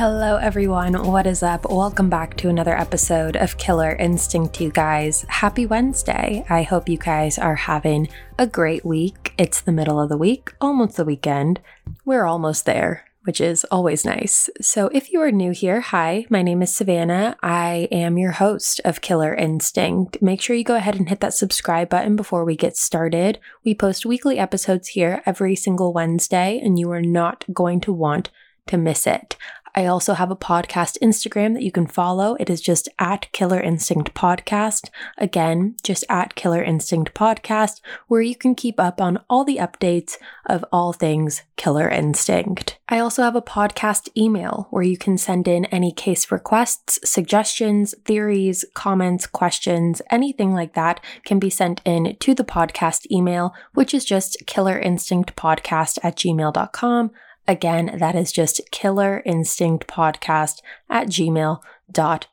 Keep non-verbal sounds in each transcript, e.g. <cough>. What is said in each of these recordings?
Hello, everyone. What is up? Welcome back to another episode of Killer Instinct, you guys. Happy Wednesday. I hope you guys are having a great week. It's the middle of the week, almost the weekend. We're almost there, which is always nice. So, if you are new here, hi, my name is Savannah. I am your host of Killer Instinct. Make sure you go ahead and hit that subscribe button before we get started. We post weekly episodes here every single Wednesday, and you are not going to want to miss it. I also have a podcast Instagram that you can follow. It is just at Killer Instinct Podcast. Again, just at Killer Instinct Podcast, where you can keep up on all the updates of all things Killer Instinct. I also have a podcast email where you can send in any case requests, suggestions, theories, comments, questions, anything like that can be sent in to the podcast email, which is just killerinstinctpodcast at gmail.com. Again, that is just killer instinct podcast at gmail.com.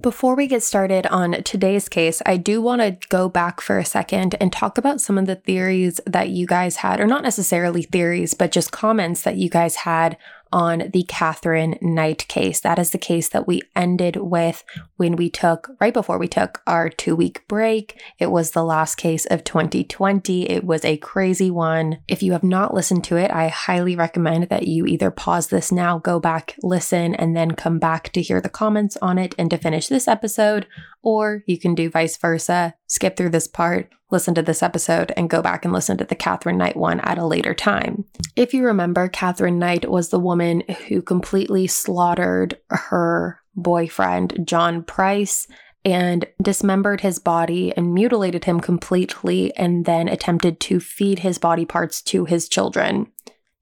Before we get started on today's case, I do want to go back for a second and talk about some of the theories that you guys had, or not necessarily theories, but just comments that you guys had on the Katherine Knight case. That is the case that we ended with when we took, right before we took our two week break. It was the last case of 2020. It was a crazy one. If you have not listened to it, I highly recommend that you either pause this now, go back, listen, and then come back to hear the comments on it and to finish this episode, or you can do vice versa, skip through this part, listen to this episode, and go back and listen to the Katherine Knight one at a later time. If you remember, Katherine Knight was the woman who completely slaughtered her boyfriend, John Price, and dismembered his body and mutilated him completely, and then attempted to feed his body parts to his children.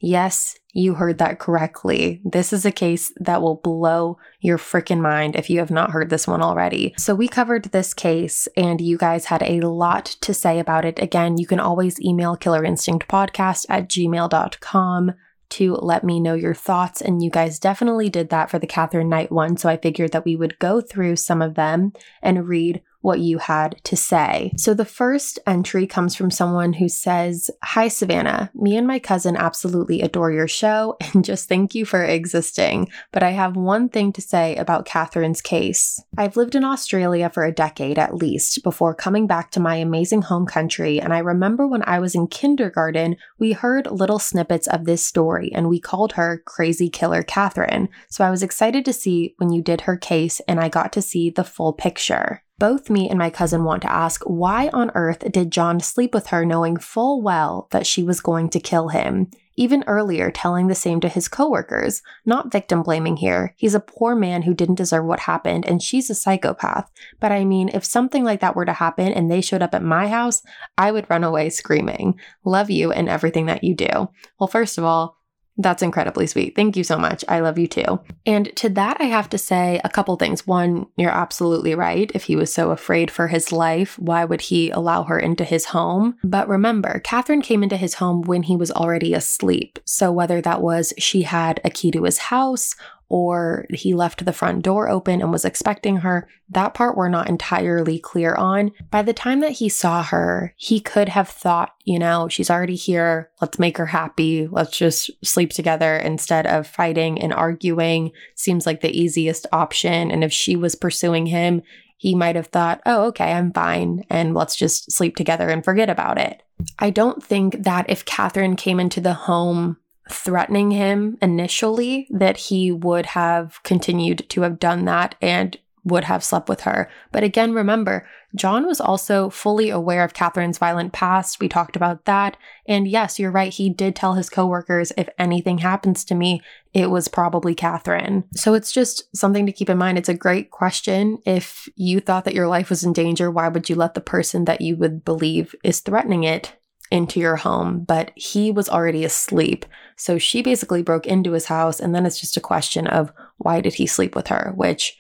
Yes, you heard that correctly. This is a case that will blow your freaking mind if you have not heard this one already. So, we covered this case and you guys had a lot to say about it. Again, you can always email killerinstinctpodcast at gmail.com to let me know your thoughts. And you guys definitely did that for the Katherine Knight one. So, I figured that we would go through some of them and read what you had to say. So the first entry comes from someone who says, Hi, Savannah. Me and my cousin absolutely adore your show <laughs> and just thank you for existing. But I have one thing to say about Katherine's case. I've lived in Australia for a decade at least before coming back to my amazing home country. And I remember when I was in kindergarten, we heard little snippets of this story and we called her Crazy Killer Katherine. So I was excited to see when you did her case and I got to see the full picture. Both me and my cousin want to ask why on earth did John sleep with her knowing full well that she was going to kill him? Even earlier, telling the same to his coworkers. Not victim blaming here. He's a poor man who didn't deserve what happened, and she's a psychopath. But I mean, if something like that were to happen and they showed up at my house, I would run away screaming. Love you and everything that you do. Well, first of all, that's incredibly sweet. Thank you so much. I love you too. And to that, I have to say a couple things. One, you're absolutely right. If he was so afraid for his life, why would he allow her into his home? But remember, Katherine came into his home when he was already asleep. So whether that was she had a key to his house or he left the front door open and was expecting her. That part we're not entirely clear on. By the time that he saw her, he could have thought, you know, she's already here. Let's make her happy. Let's just sleep together instead of fighting and arguing. Seems like the easiest option. And if she was pursuing him, he might have thought, oh, okay, I'm fine, and let's just sleep together and forget about it. I don't think that if Katherine came into the home threatening him initially that he would have continued to have done that and would have slept with her. But again, remember, John was also fully aware of Katherine's violent past. We talked about that. And yes, you're right. He did tell his coworkers, if anything happens to me, it was probably Katherine. So it's just something to keep in mind. It's a great question. If you thought that your life was in danger, why would you let the person that you would believe is threatening it into your home, but he was already asleep. So she basically broke into his house and then it's just a question of why did he sleep with her, which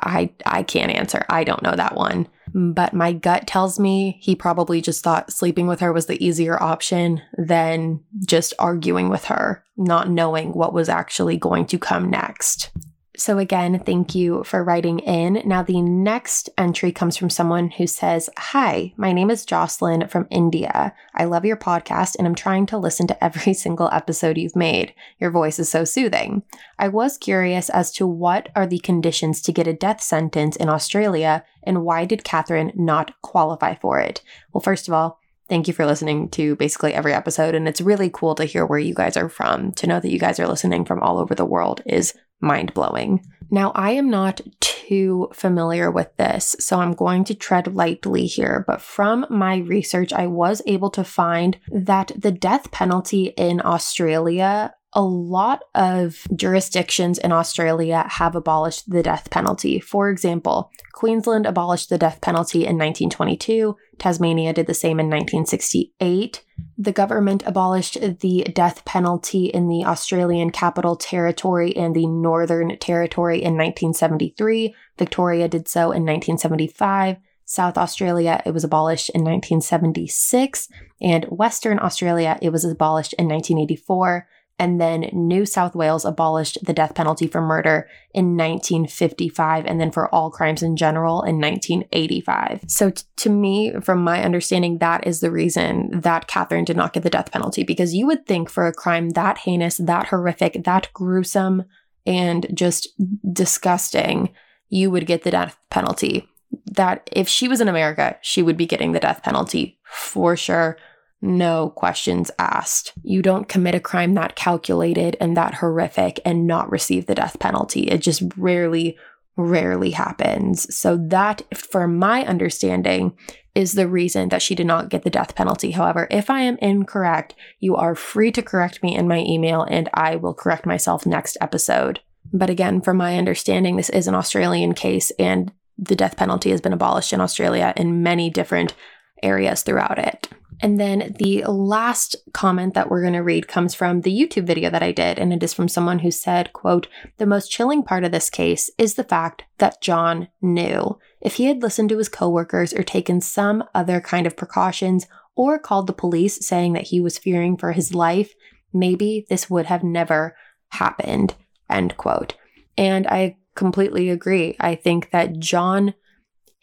I I can't answer. I don't know that one. But my gut tells me he probably just thought sleeping with her was the easier option than just arguing with her, not knowing what was actually going to come next. So, again, thank you for writing in. Now, the next entry comes from someone who says, Hi, my name is Jocelyn from India. I love your podcast and I'm trying to listen to every <laughs> single episode you've made. Your voice is so soothing. I was curious as to what are the conditions to get a death sentence in Australia and why did Katherine not qualify for it? Well, first of all, Thank you for listening to basically every episode. And it's really cool to hear where you guys are from. To know that you guys are listening from all over the world is mind blowing. Now, I am not too familiar with this, so I'm going to tread lightly here. But from my research, I was able to find that the death penalty in Australia a lot of jurisdictions in Australia have abolished the death penalty. For example, Queensland abolished the death penalty in 1922, Tasmania did the same in 1968. The government abolished the death penalty in the Australian Capital Territory and the Northern Territory in 1973. Victoria did so in 1975. South Australia, it was abolished in 1976, and Western Australia, it was abolished in 1984 and then New South Wales abolished the death penalty for murder in 1955 and then for all crimes in general in 1985. So t- to me, from my understanding, that is the reason that Katherine did not get the death penalty because you would think for a crime that heinous, that horrific, that gruesome, and just disgusting, you would get the death penalty. That if she was in America, she would be getting the death penalty for sure no questions asked. You don't commit a crime that calculated and that horrific and not receive the death penalty. It just rarely, rarely happens. So, that, for my understanding, is the reason that she did not get the death penalty. However, if I am incorrect, you are free to correct me in my email and I will correct myself next episode. But again, from my understanding, this is an Australian case and the death penalty has been abolished in Australia in many different areas throughout it. And then the last comment that we're going to read comes from the YouTube video that I did and it is from someone who said, quote, "The most chilling part of this case is the fact that John knew. If he had listened to his coworkers or taken some other kind of precautions or called the police saying that he was fearing for his life, maybe this would have never happened." End quote. And I completely agree. I think that John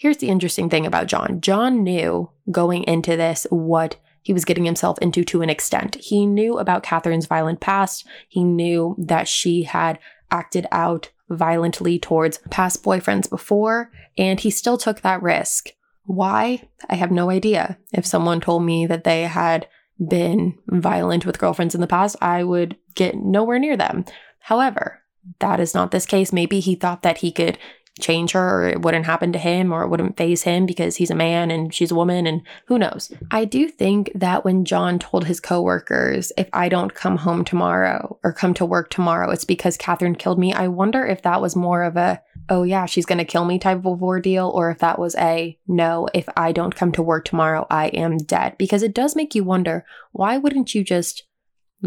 Here's the interesting thing about John John knew going into this what he was getting himself into to an extent. He knew about Katherine's violent past, he knew that she had acted out violently towards past boyfriends before, and he still took that risk. Why? I have no idea. If someone told me that they had been violent with girlfriends in the past, I would get nowhere near them. However, that is not this case. Maybe he thought that he could change her or it wouldn't happen to him or it wouldn't phase him because he's a man and she's a woman and who knows. I do think that when John told his coworkers, if I don't come home tomorrow or come to work tomorrow, it's because Katherine killed me. I wonder if that was more of a, oh yeah, she's going to kill me type of ordeal or if that was a, no, if I don't come to work tomorrow, I am dead. Because it does make you wonder, why wouldn't you just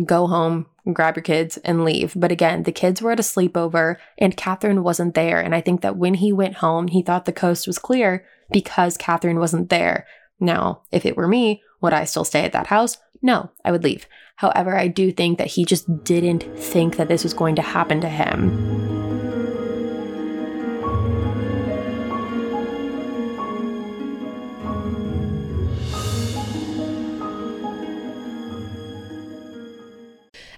go home, grab your kids, and leave. But again, the kids were at a sleepover and Katherine wasn't there. And I think that when he went home, he thought the coast was clear because Katherine wasn't there. Now, if it were me, would I still stay at that house? No, I would leave. However, I do think that he just didn't think that this was going to happen to him.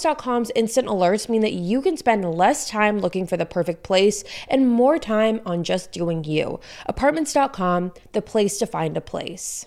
Apartments.com's instant alerts mean that you can spend less time looking for the perfect place and more time on just doing you. Apartments.com, the place to find a place.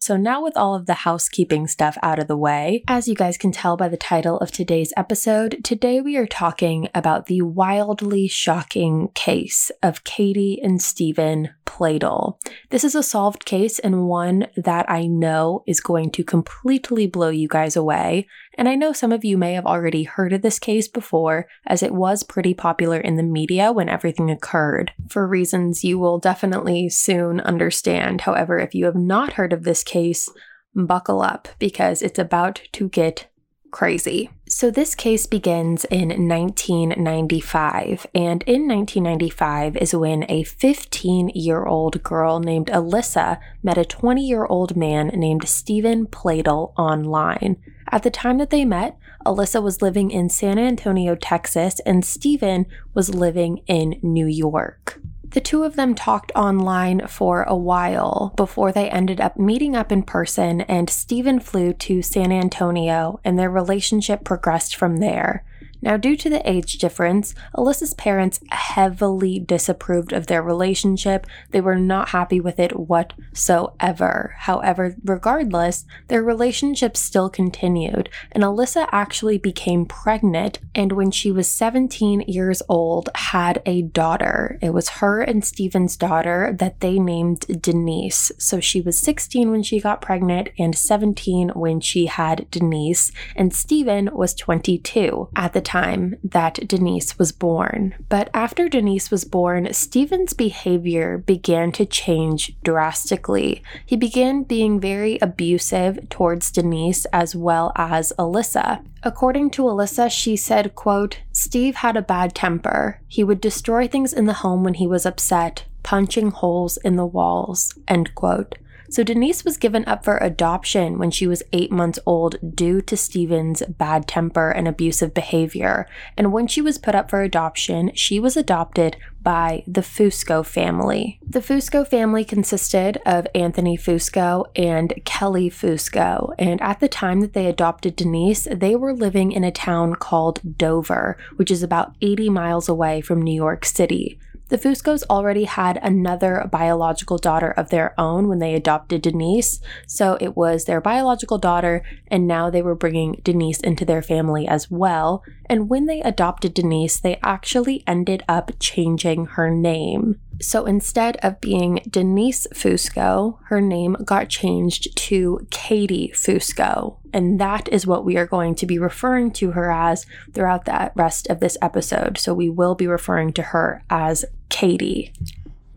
So, now with all of the housekeeping stuff out of the way, as you guys can tell by the title of today's episode, today we are talking about the wildly shocking case of Katie and Steven Pladl. This is a solved case and one that I know is going to completely blow you guys away. And I know some of you may have already heard of this case before, as it was pretty popular in the media when everything occurred, for reasons you will definitely soon understand. However, if you have not heard of this case, buckle up because it's about to get crazy. So, this case begins in 1995, and in 1995 is when a 15 year old girl named Alyssa met a 20 year old man named Steven Pladl online. At the time that they met, Alyssa was living in San Antonio, Texas, and Steven was living in New York. The two of them talked online for a while before they ended up meeting up in person, and Steven flew to San Antonio, and their relationship progressed from there. Now, due to the age difference, Alyssa's parents heavily disapproved of their relationship. They were not happy with it whatsoever. However, regardless, their relationship still continued, and Alyssa actually became pregnant and when she was 17 years old had a daughter. It was her and Steven's daughter that they named Denise. So she was 16 when she got pregnant and 17 when she had Denise, and Steven was 22 at the time that Denise was born. But after Denise was born, Steven's behavior began to change drastically. He began being very abusive towards Denise as well as Alyssa. According to Alyssa, she said, quote, Steve had a bad temper. He would destroy things in the home when he was upset, punching holes in the walls, end quote. So Denise was given up for adoption when she was eight months old due to Steven's bad temper and abusive behavior. And when she was put up for adoption, she was adopted by the Fusco family. The Fusco family consisted of Anthony Fusco and Kelly Fusco. And at the time that they adopted Denise, they were living in a town called Dover, which is about 80 miles away from New York City. The Fuscos already had another biological daughter of their own when they adopted Denise, so it was their biological daughter, and now they were bringing Denise into their family as well. And when they adopted Denise, they actually ended up changing her name. So instead of being Denise Fusco, her name got changed to Katie Fusco. And that is what we are going to be referring to her as throughout the rest of this episode. So we will be referring to her as Katie.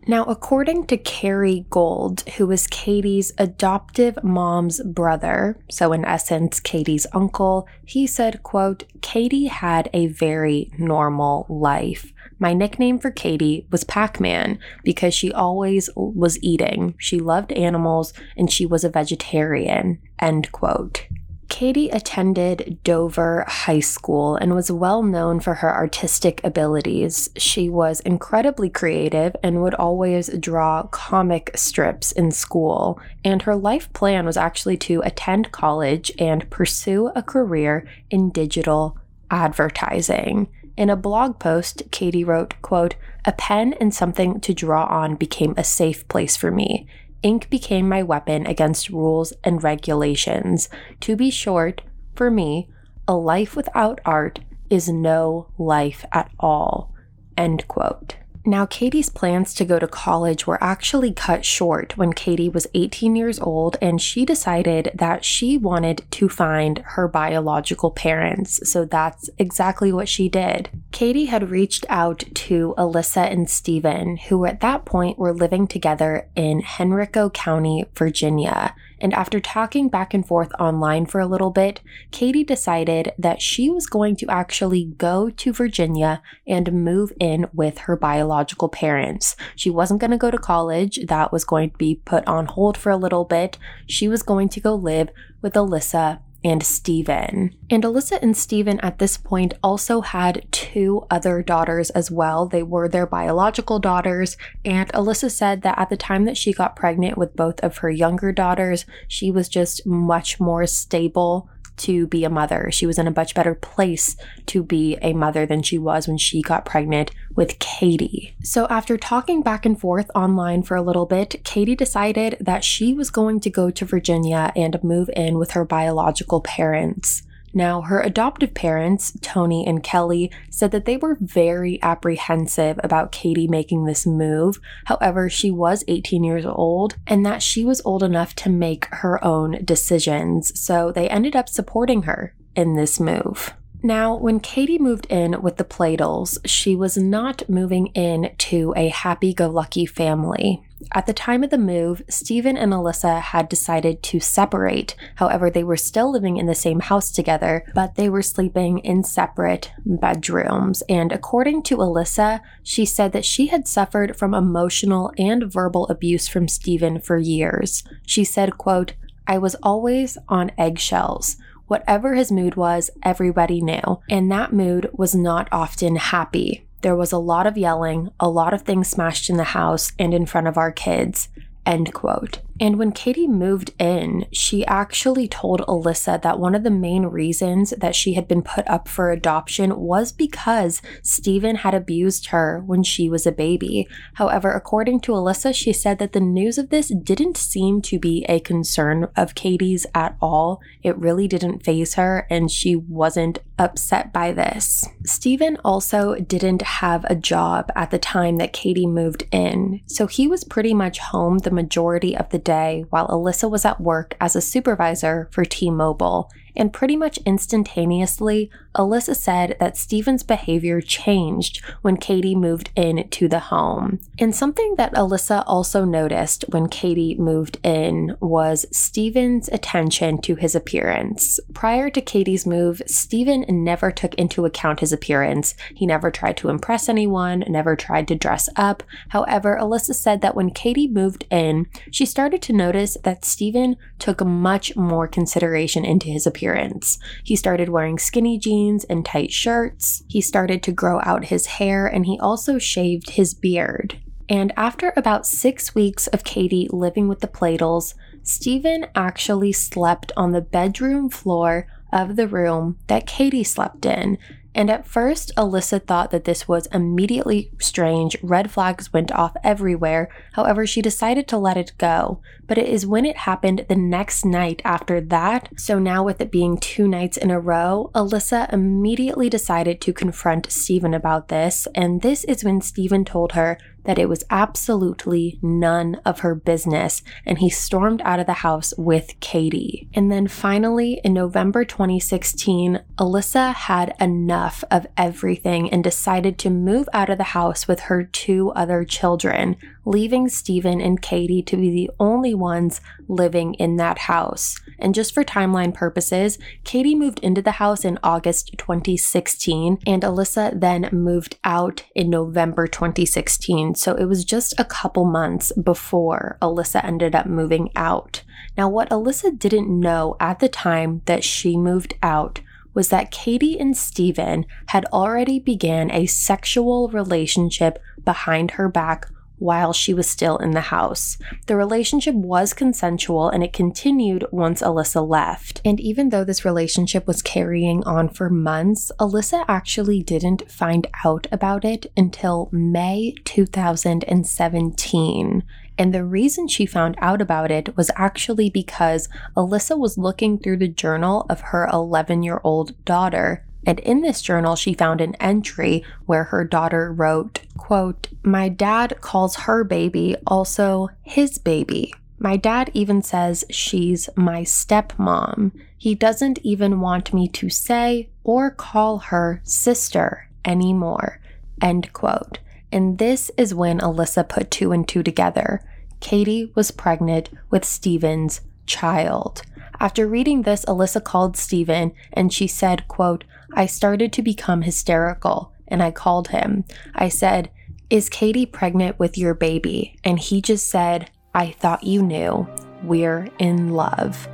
Now, according to Kerry Gold, who was Katie's adoptive mom's brother, so in essence, Katie's uncle, he said, quote, Katie had a very normal life. My nickname for Katie was Pac Man because she always was eating. She loved animals and she was a vegetarian. End quote. Katie attended Dover High School and was well known for her artistic abilities. She was incredibly creative and would always draw comic strips in school. And her life plan was actually to attend college and pursue a career in digital advertising. In a blog post, Katie wrote, quote, "A pen and something to draw on became a safe place for me. Ink became my weapon against rules and regulations. To be short, for me, a life without art is no life at all." End quote. Now, Katie's plans to go to college were actually cut short when Katie was 18 years old and she decided that she wanted to find her biological parents. So that's exactly what she did. Katie had reached out to Alyssa and Steven, who at that point were living together in Henrico County, Virginia. And after talking back and forth online for a little bit, Katie decided that she was going to actually go to Virginia and move in with her biological parents. She wasn't going to go to college, that was going to be put on hold for a little bit. She was going to go live with Alyssa and Steven. And Alyssa and Steven at this point also had two other daughters as well. They were their biological daughters. And Alyssa said that at the time that she got pregnant with both of her younger daughters, she was just much more stable to be a mother. She was in a much better place to be a mother than she was when she got pregnant with Katie. So, after talking back and forth online for a little bit, Katie decided that she was going to go to Virginia and move in with her biological parents. Now, her adoptive parents, Tony and Kelly, said that they were very apprehensive about Katie making this move. However, she was 18 years old and that she was old enough to make her own decisions. So they ended up supporting her in this move. Now, when Katie moved in with the Pladls, she was not moving in to a happy go lucky family. At the time of the move, Steven and Alyssa had decided to separate. However, they were still living in the same house together, but they were sleeping in separate bedrooms. And according to Alyssa, she said that she had suffered from emotional and verbal abuse from Steven for years. She said, quote, I was always on eggshells. Whatever his mood was, everybody knew, and that mood was not often happy. There was a lot of yelling, a lot of things smashed in the house and in front of our kids. End quote. And when Katie moved in, she actually told Alyssa that one of the main reasons that she had been put up for adoption was because Steven had abused her when she was a baby. However, according to Alyssa, she said that the news of this didn't seem to be a concern of Katie's at all. It really didn't phase her, and she wasn't upset by this. Steven also didn't have a job at the time that Katie moved in, so he was pretty much home the majority of the day while Alyssa was at work as a supervisor for T Mobile and pretty much instantaneously, Alyssa said that Steven's behavior changed when Katie moved in to the home. And something that Alyssa also noticed when Katie moved in was Steven's attention to his appearance. Prior to Katie's move, Steven never took into account his appearance. He never tried to impress anyone, never tried to dress up. However, Alyssa said that when Katie moved in, she started to notice that Steven took much more consideration into his appearance appearance. He started wearing skinny jeans and tight shirts. He started to grow out his hair and he also shaved his beard. And after about six weeks of Katie living with the Pladls, Steven actually slept on the bedroom floor of the room that Katie slept in, and at first, Alyssa thought that this was immediately strange. Red flags went off everywhere. However, she decided to let it go. But it is when it happened the next night after that, so now with it being two nights in a row, Alyssa immediately decided to confront Steven about this. And this is when Steven told her that it was absolutely none of her business, and he stormed out of the house with Katie. And then finally, in November 2016, Alyssa had enough of everything and decided to move out of the house with her two other children, leaving Steven and Katie to be the only ones living in that house. And just for timeline purposes, Katie moved into the house in August 2016, and Alyssa then moved out in November 2016. So it was just a couple months before Alyssa ended up moving out. Now, what Alyssa didn't know at the time that she moved out was that Katie and Steven had already began a sexual relationship behind her back while she was still in the house. The relationship was consensual and it continued once Alyssa left. And even though this relationship was carrying on for months, Alyssa actually didn't find out about it until May 2017. And the reason she found out about it was actually because Alyssa was looking through the journal of her 11 year old daughter and in this journal, she found an entry where her daughter wrote, quote, My dad calls her baby also his baby. My dad even says she's my stepmom. He doesn't even want me to say or call her sister anymore. End quote. And this is when Alyssa put two and two together. Katie was pregnant with Steven's child. After reading this, Alyssa called Steven and she said, quote, I started to become hysterical and I called him. I said, Is Katie pregnant with your baby? And he just said, I thought you knew. We're in love.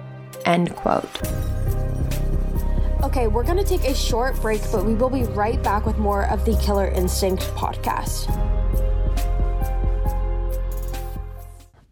End quote. Okay, we're gonna take a short break, but we will be right back with more of the Killer Instinct podcast.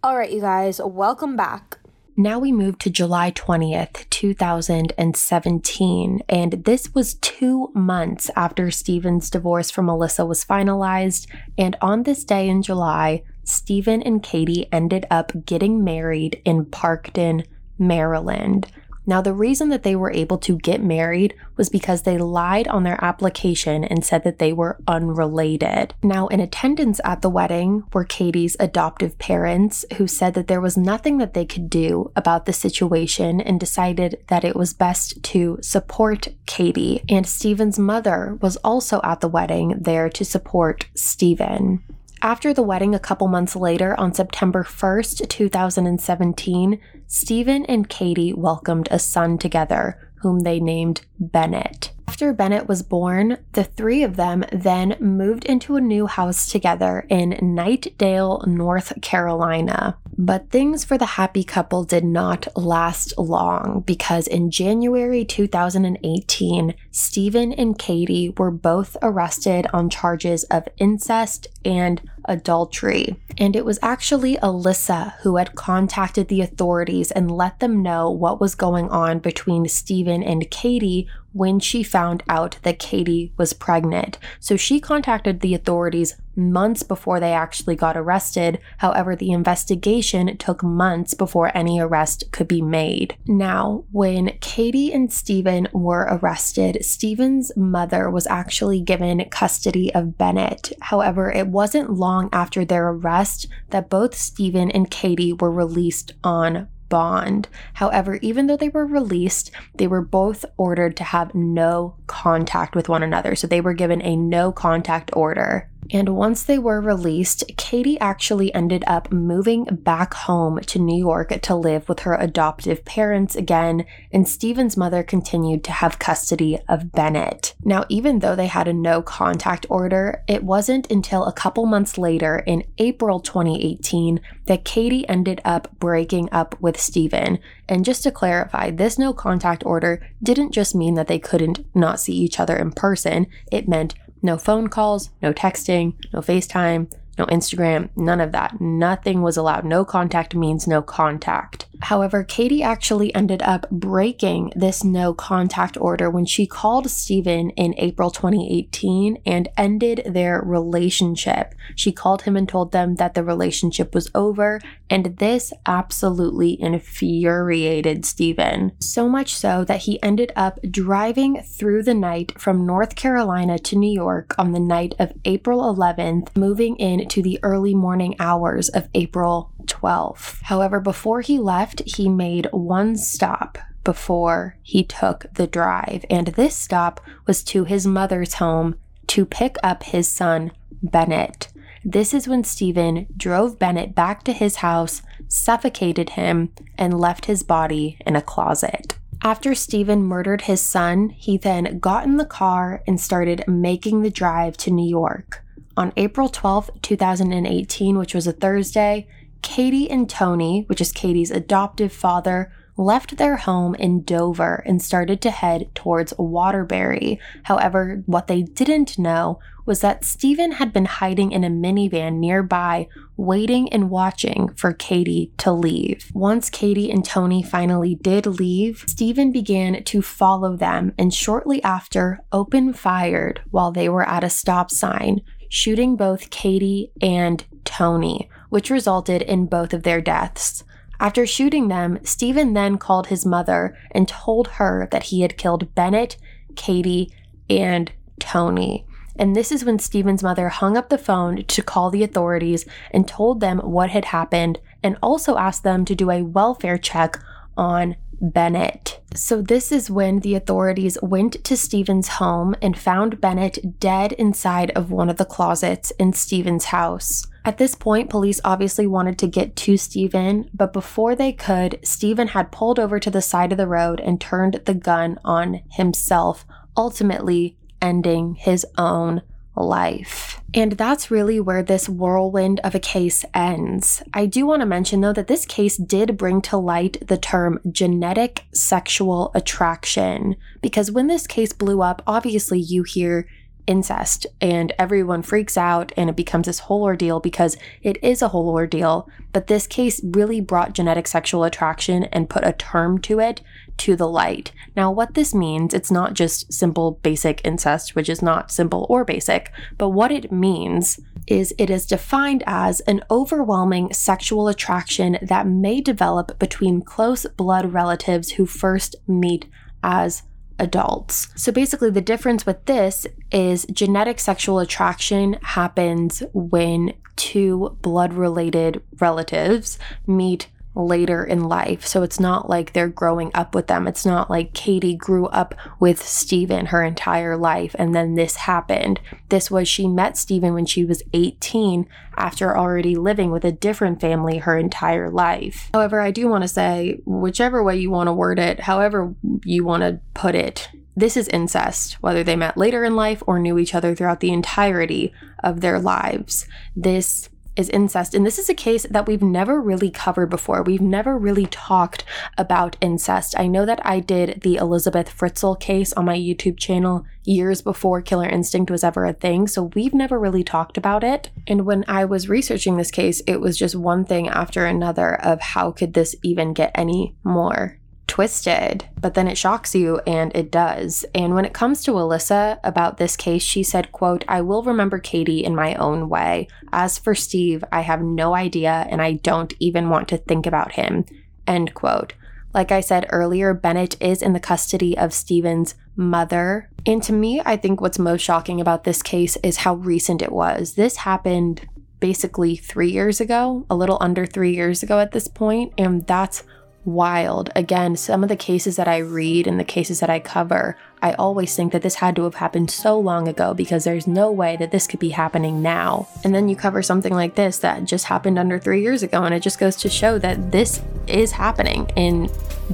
All right, you guys, welcome back. Now we move to July 20th, 2017, and this was two months after Steven's divorce from Melissa was finalized. And on this day in July, Steven and Katie ended up getting married in Parkton, Maryland. Now, the reason that they were able to get married was because they lied on their application and said that they were unrelated. Now, in attendance at the wedding were Katie's adoptive parents, who said that there was nothing that they could do about the situation and decided that it was best to support Katie. And Steven's mother was also at the wedding there to support Steven. After the wedding, a couple months later, on September 1st, 2017, Steven and Katie welcomed a son together, whom they named Bennett. After Bennett was born, the three of them then moved into a new house together in Knightdale, North Carolina. But things for the happy couple did not last long because in January 2018, Steven and Katie were both arrested on charges of incest and adultery. And it was actually Alyssa who had contacted the authorities and let them know what was going on between Steven and Katie when she found out that Katie was pregnant. So she contacted the authorities months before they actually got arrested. However, the investigation took months before any arrest could be made. Now, when Katie and Steven were arrested, Steven's mother was actually given custody of Bennett. However, it wasn't long after their arrest that both Steven and Katie were released on bond. However, even though they were released, they were both ordered to have no contact with one another. So they were given a no contact order. And once they were released, Katie actually ended up moving back home to New York to live with her adoptive parents again, and Steven's mother continued to have custody of Bennett. Now, even though they had a no contact order, it wasn't until a couple months later, in April 2018, that Katie ended up breaking up with Steven. And just to clarify, this no contact order didn't just mean that they couldn't not see each other in person, it meant no phone calls, no texting, no FaceTime, no Instagram, none of that. Nothing was allowed. No contact means no contact. However, Katie actually ended up breaking this no contact order when she called Steven in April 2018 and ended their relationship. She called him and told them that the relationship was over, and this absolutely infuriated Steven. So much so that he ended up driving through the night from North Carolina to New York on the night of April 11th, moving into the early morning hours of April 12th. However, before he left, he made one stop before he took the drive, and this stop was to his mother's home to pick up his son, Bennett. This is when Steven drove Bennett back to his house, suffocated him, and left his body in a closet. After Steven murdered his son, he then got in the car and started making the drive to New York. On April 12, 2018, which was a Thursday, Katie and Tony, which is Katie's adoptive father, left their home in Dover and started to head towards Waterbury. However, what they didn't know was that Steven had been hiding in a minivan nearby, waiting and watching for Katie to leave. Once Katie and Tony finally did leave, Steven began to follow them and shortly after open fired while they were at a stop sign, shooting both Katie and Tony, which resulted in both of their deaths. After shooting them, Steven then called his mother and told her that he had killed Bennett, Katie, and Tony. And this is when Steven's mother hung up the phone to call the authorities and told them what had happened and also asked them to do a welfare check on Bennett. So, this is when the authorities went to Steven's home and found Bennett dead inside of one of the closets in Steven's house. At this point, police obviously wanted to get to Steven, but before they could, Steven had pulled over to the side of the road and turned the gun on himself, ultimately ending his own life. And that's really where this whirlwind of a case ends. I do want to mention, though, that this case did bring to light the term genetic sexual attraction, because when this case blew up, obviously you hear incest and everyone freaks out and it becomes this whole ordeal because it is a whole ordeal. But this case really brought genetic sexual attraction and put a term to it to the light. Now, what this means, it's not just simple basic incest, which is not simple or basic, but what it means is it is defined as an overwhelming sexual attraction that may develop between close blood relatives who first meet as adults. So basically, the difference with this is genetic sexual attraction happens when two blood related relatives meet later in life. So it's not like they're growing up with them. It's not like Katie grew up with Steven her entire life and then this happened. This was she met Steven when she was 18 after already living with a different family her entire life. However, I do want to say, whichever way you want to word it, however you want to put it, this is incest, whether they met later in life or knew each other throughout the entirety of their lives. This is incest. And this is a case that we've never really covered before. We've never really talked about incest. I know that I did the Elizabeth Fritzl case on my YouTube channel years before Killer Instinct was ever a thing, so we've never really talked about it. And when I was researching this case, it was just one thing after another of how could this even get any more twisted, but then it shocks you and it does. And when it comes to Alyssa about this case, she said, quote, I will remember Katie in my own way. As for Steve, I have no idea and I don't even want to think about him. End quote. Like I said earlier, Bennett is in the custody of Steven's mother. And to me, I think what's most shocking about this case is how recent it was. This happened basically three years ago, a little under three years ago at this point, and that's wild. Again, some of the cases that I read and the cases that I cover, I always think that this had to have happened so long ago because there's no way that this could be happening now. And then you cover something like this that just happened under three years ago, and it just goes to show that this is happening in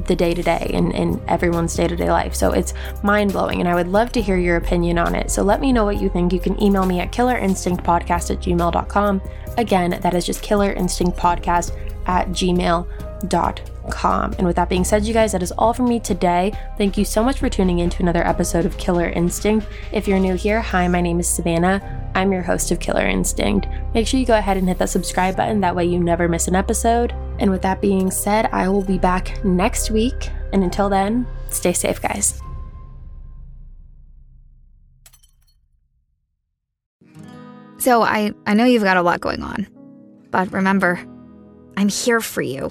the day to day and in everyone's day to day life. So it's mind blowing, and I would love to hear your opinion on it. So let me know what you think. You can email me at killerinstinctpodcast at gmail.com. Again, that is just killerinstinctpodcast at gmail.com And with that being said, you guys, that is all from me today. Thank you so much for tuning in to another episode of Killer Instinct. If you're new here, hi, my name is Savannah. I'm your host of Killer Instinct. Make sure you go ahead and hit that subscribe button, that way you never miss an episode. And with that being said, I will be back next week. And until then, stay safe, guys. So I, I know you've got a lot going on, but remember, I'm here for you.